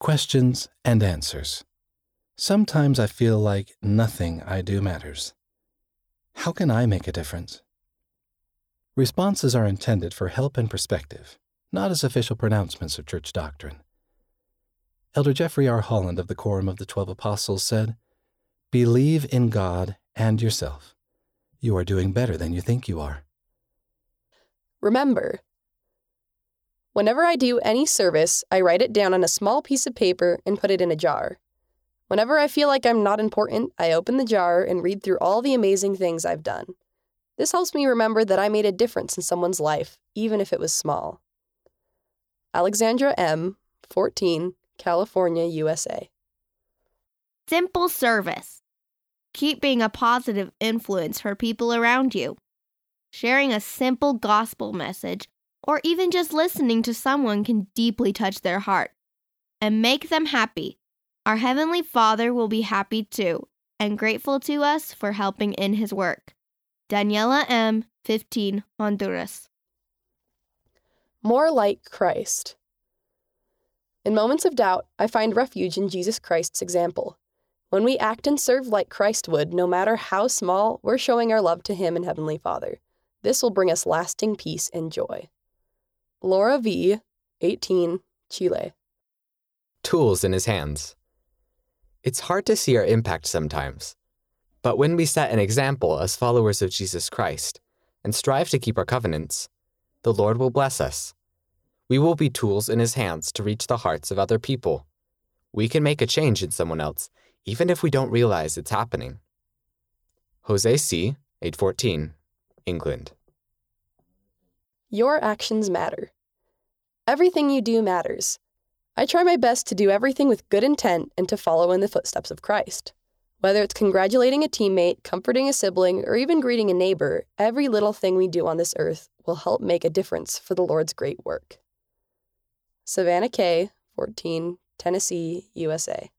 Questions and answers. Sometimes I feel like nothing I do matters. How can I make a difference? Responses are intended for help and perspective, not as official pronouncements of church doctrine. Elder Jeffrey R. Holland of the Quorum of the Twelve Apostles said, Believe in God and yourself. You are doing better than you think you are. Remember, whenever I do any service, I write it down on a small piece of paper and put it in a jar. Whenever I feel like I'm not important, I open the jar and read through all the amazing things I've done. This helps me remember that I made a difference in someone's life, even if it was small. Alexandra M., 14, California, USA. Simple service. Keep being a positive influence for people around you. Sharing a simple gospel message or even just listening to someone can deeply touch their heart and make them happy. Our Heavenly Father will be happy too and grateful to us for helping in His work. Daniela M., 15, Honduras. More like Christ. In moments of doubt, I find refuge in Jesus Christ's example. When we act and serve like Christ would, no matter how small, we're showing our love to Him and Heavenly Father. This will bring us lasting peace and joy. Laura V., 18, Chile. Tools in his hands. It's hard to see our impact sometimes. But when we set an example as followers of Jesus Christ and strive to keep our covenants, the Lord will bless us. We will be tools in His hands to reach the hearts of other people. We can make a change in someone else, even if we don't realize it's happening. Jose C., 814, England. Your actions matter. Everything you do matters. I try my best to do everything with good intent and to follow in the footsteps of Christ. Whether it's congratulating a teammate, comforting a sibling, or even greeting a neighbor, every little thing we do on this earth will help make a difference for the Lord's great work. Savannah K., 14, Tennessee, USA.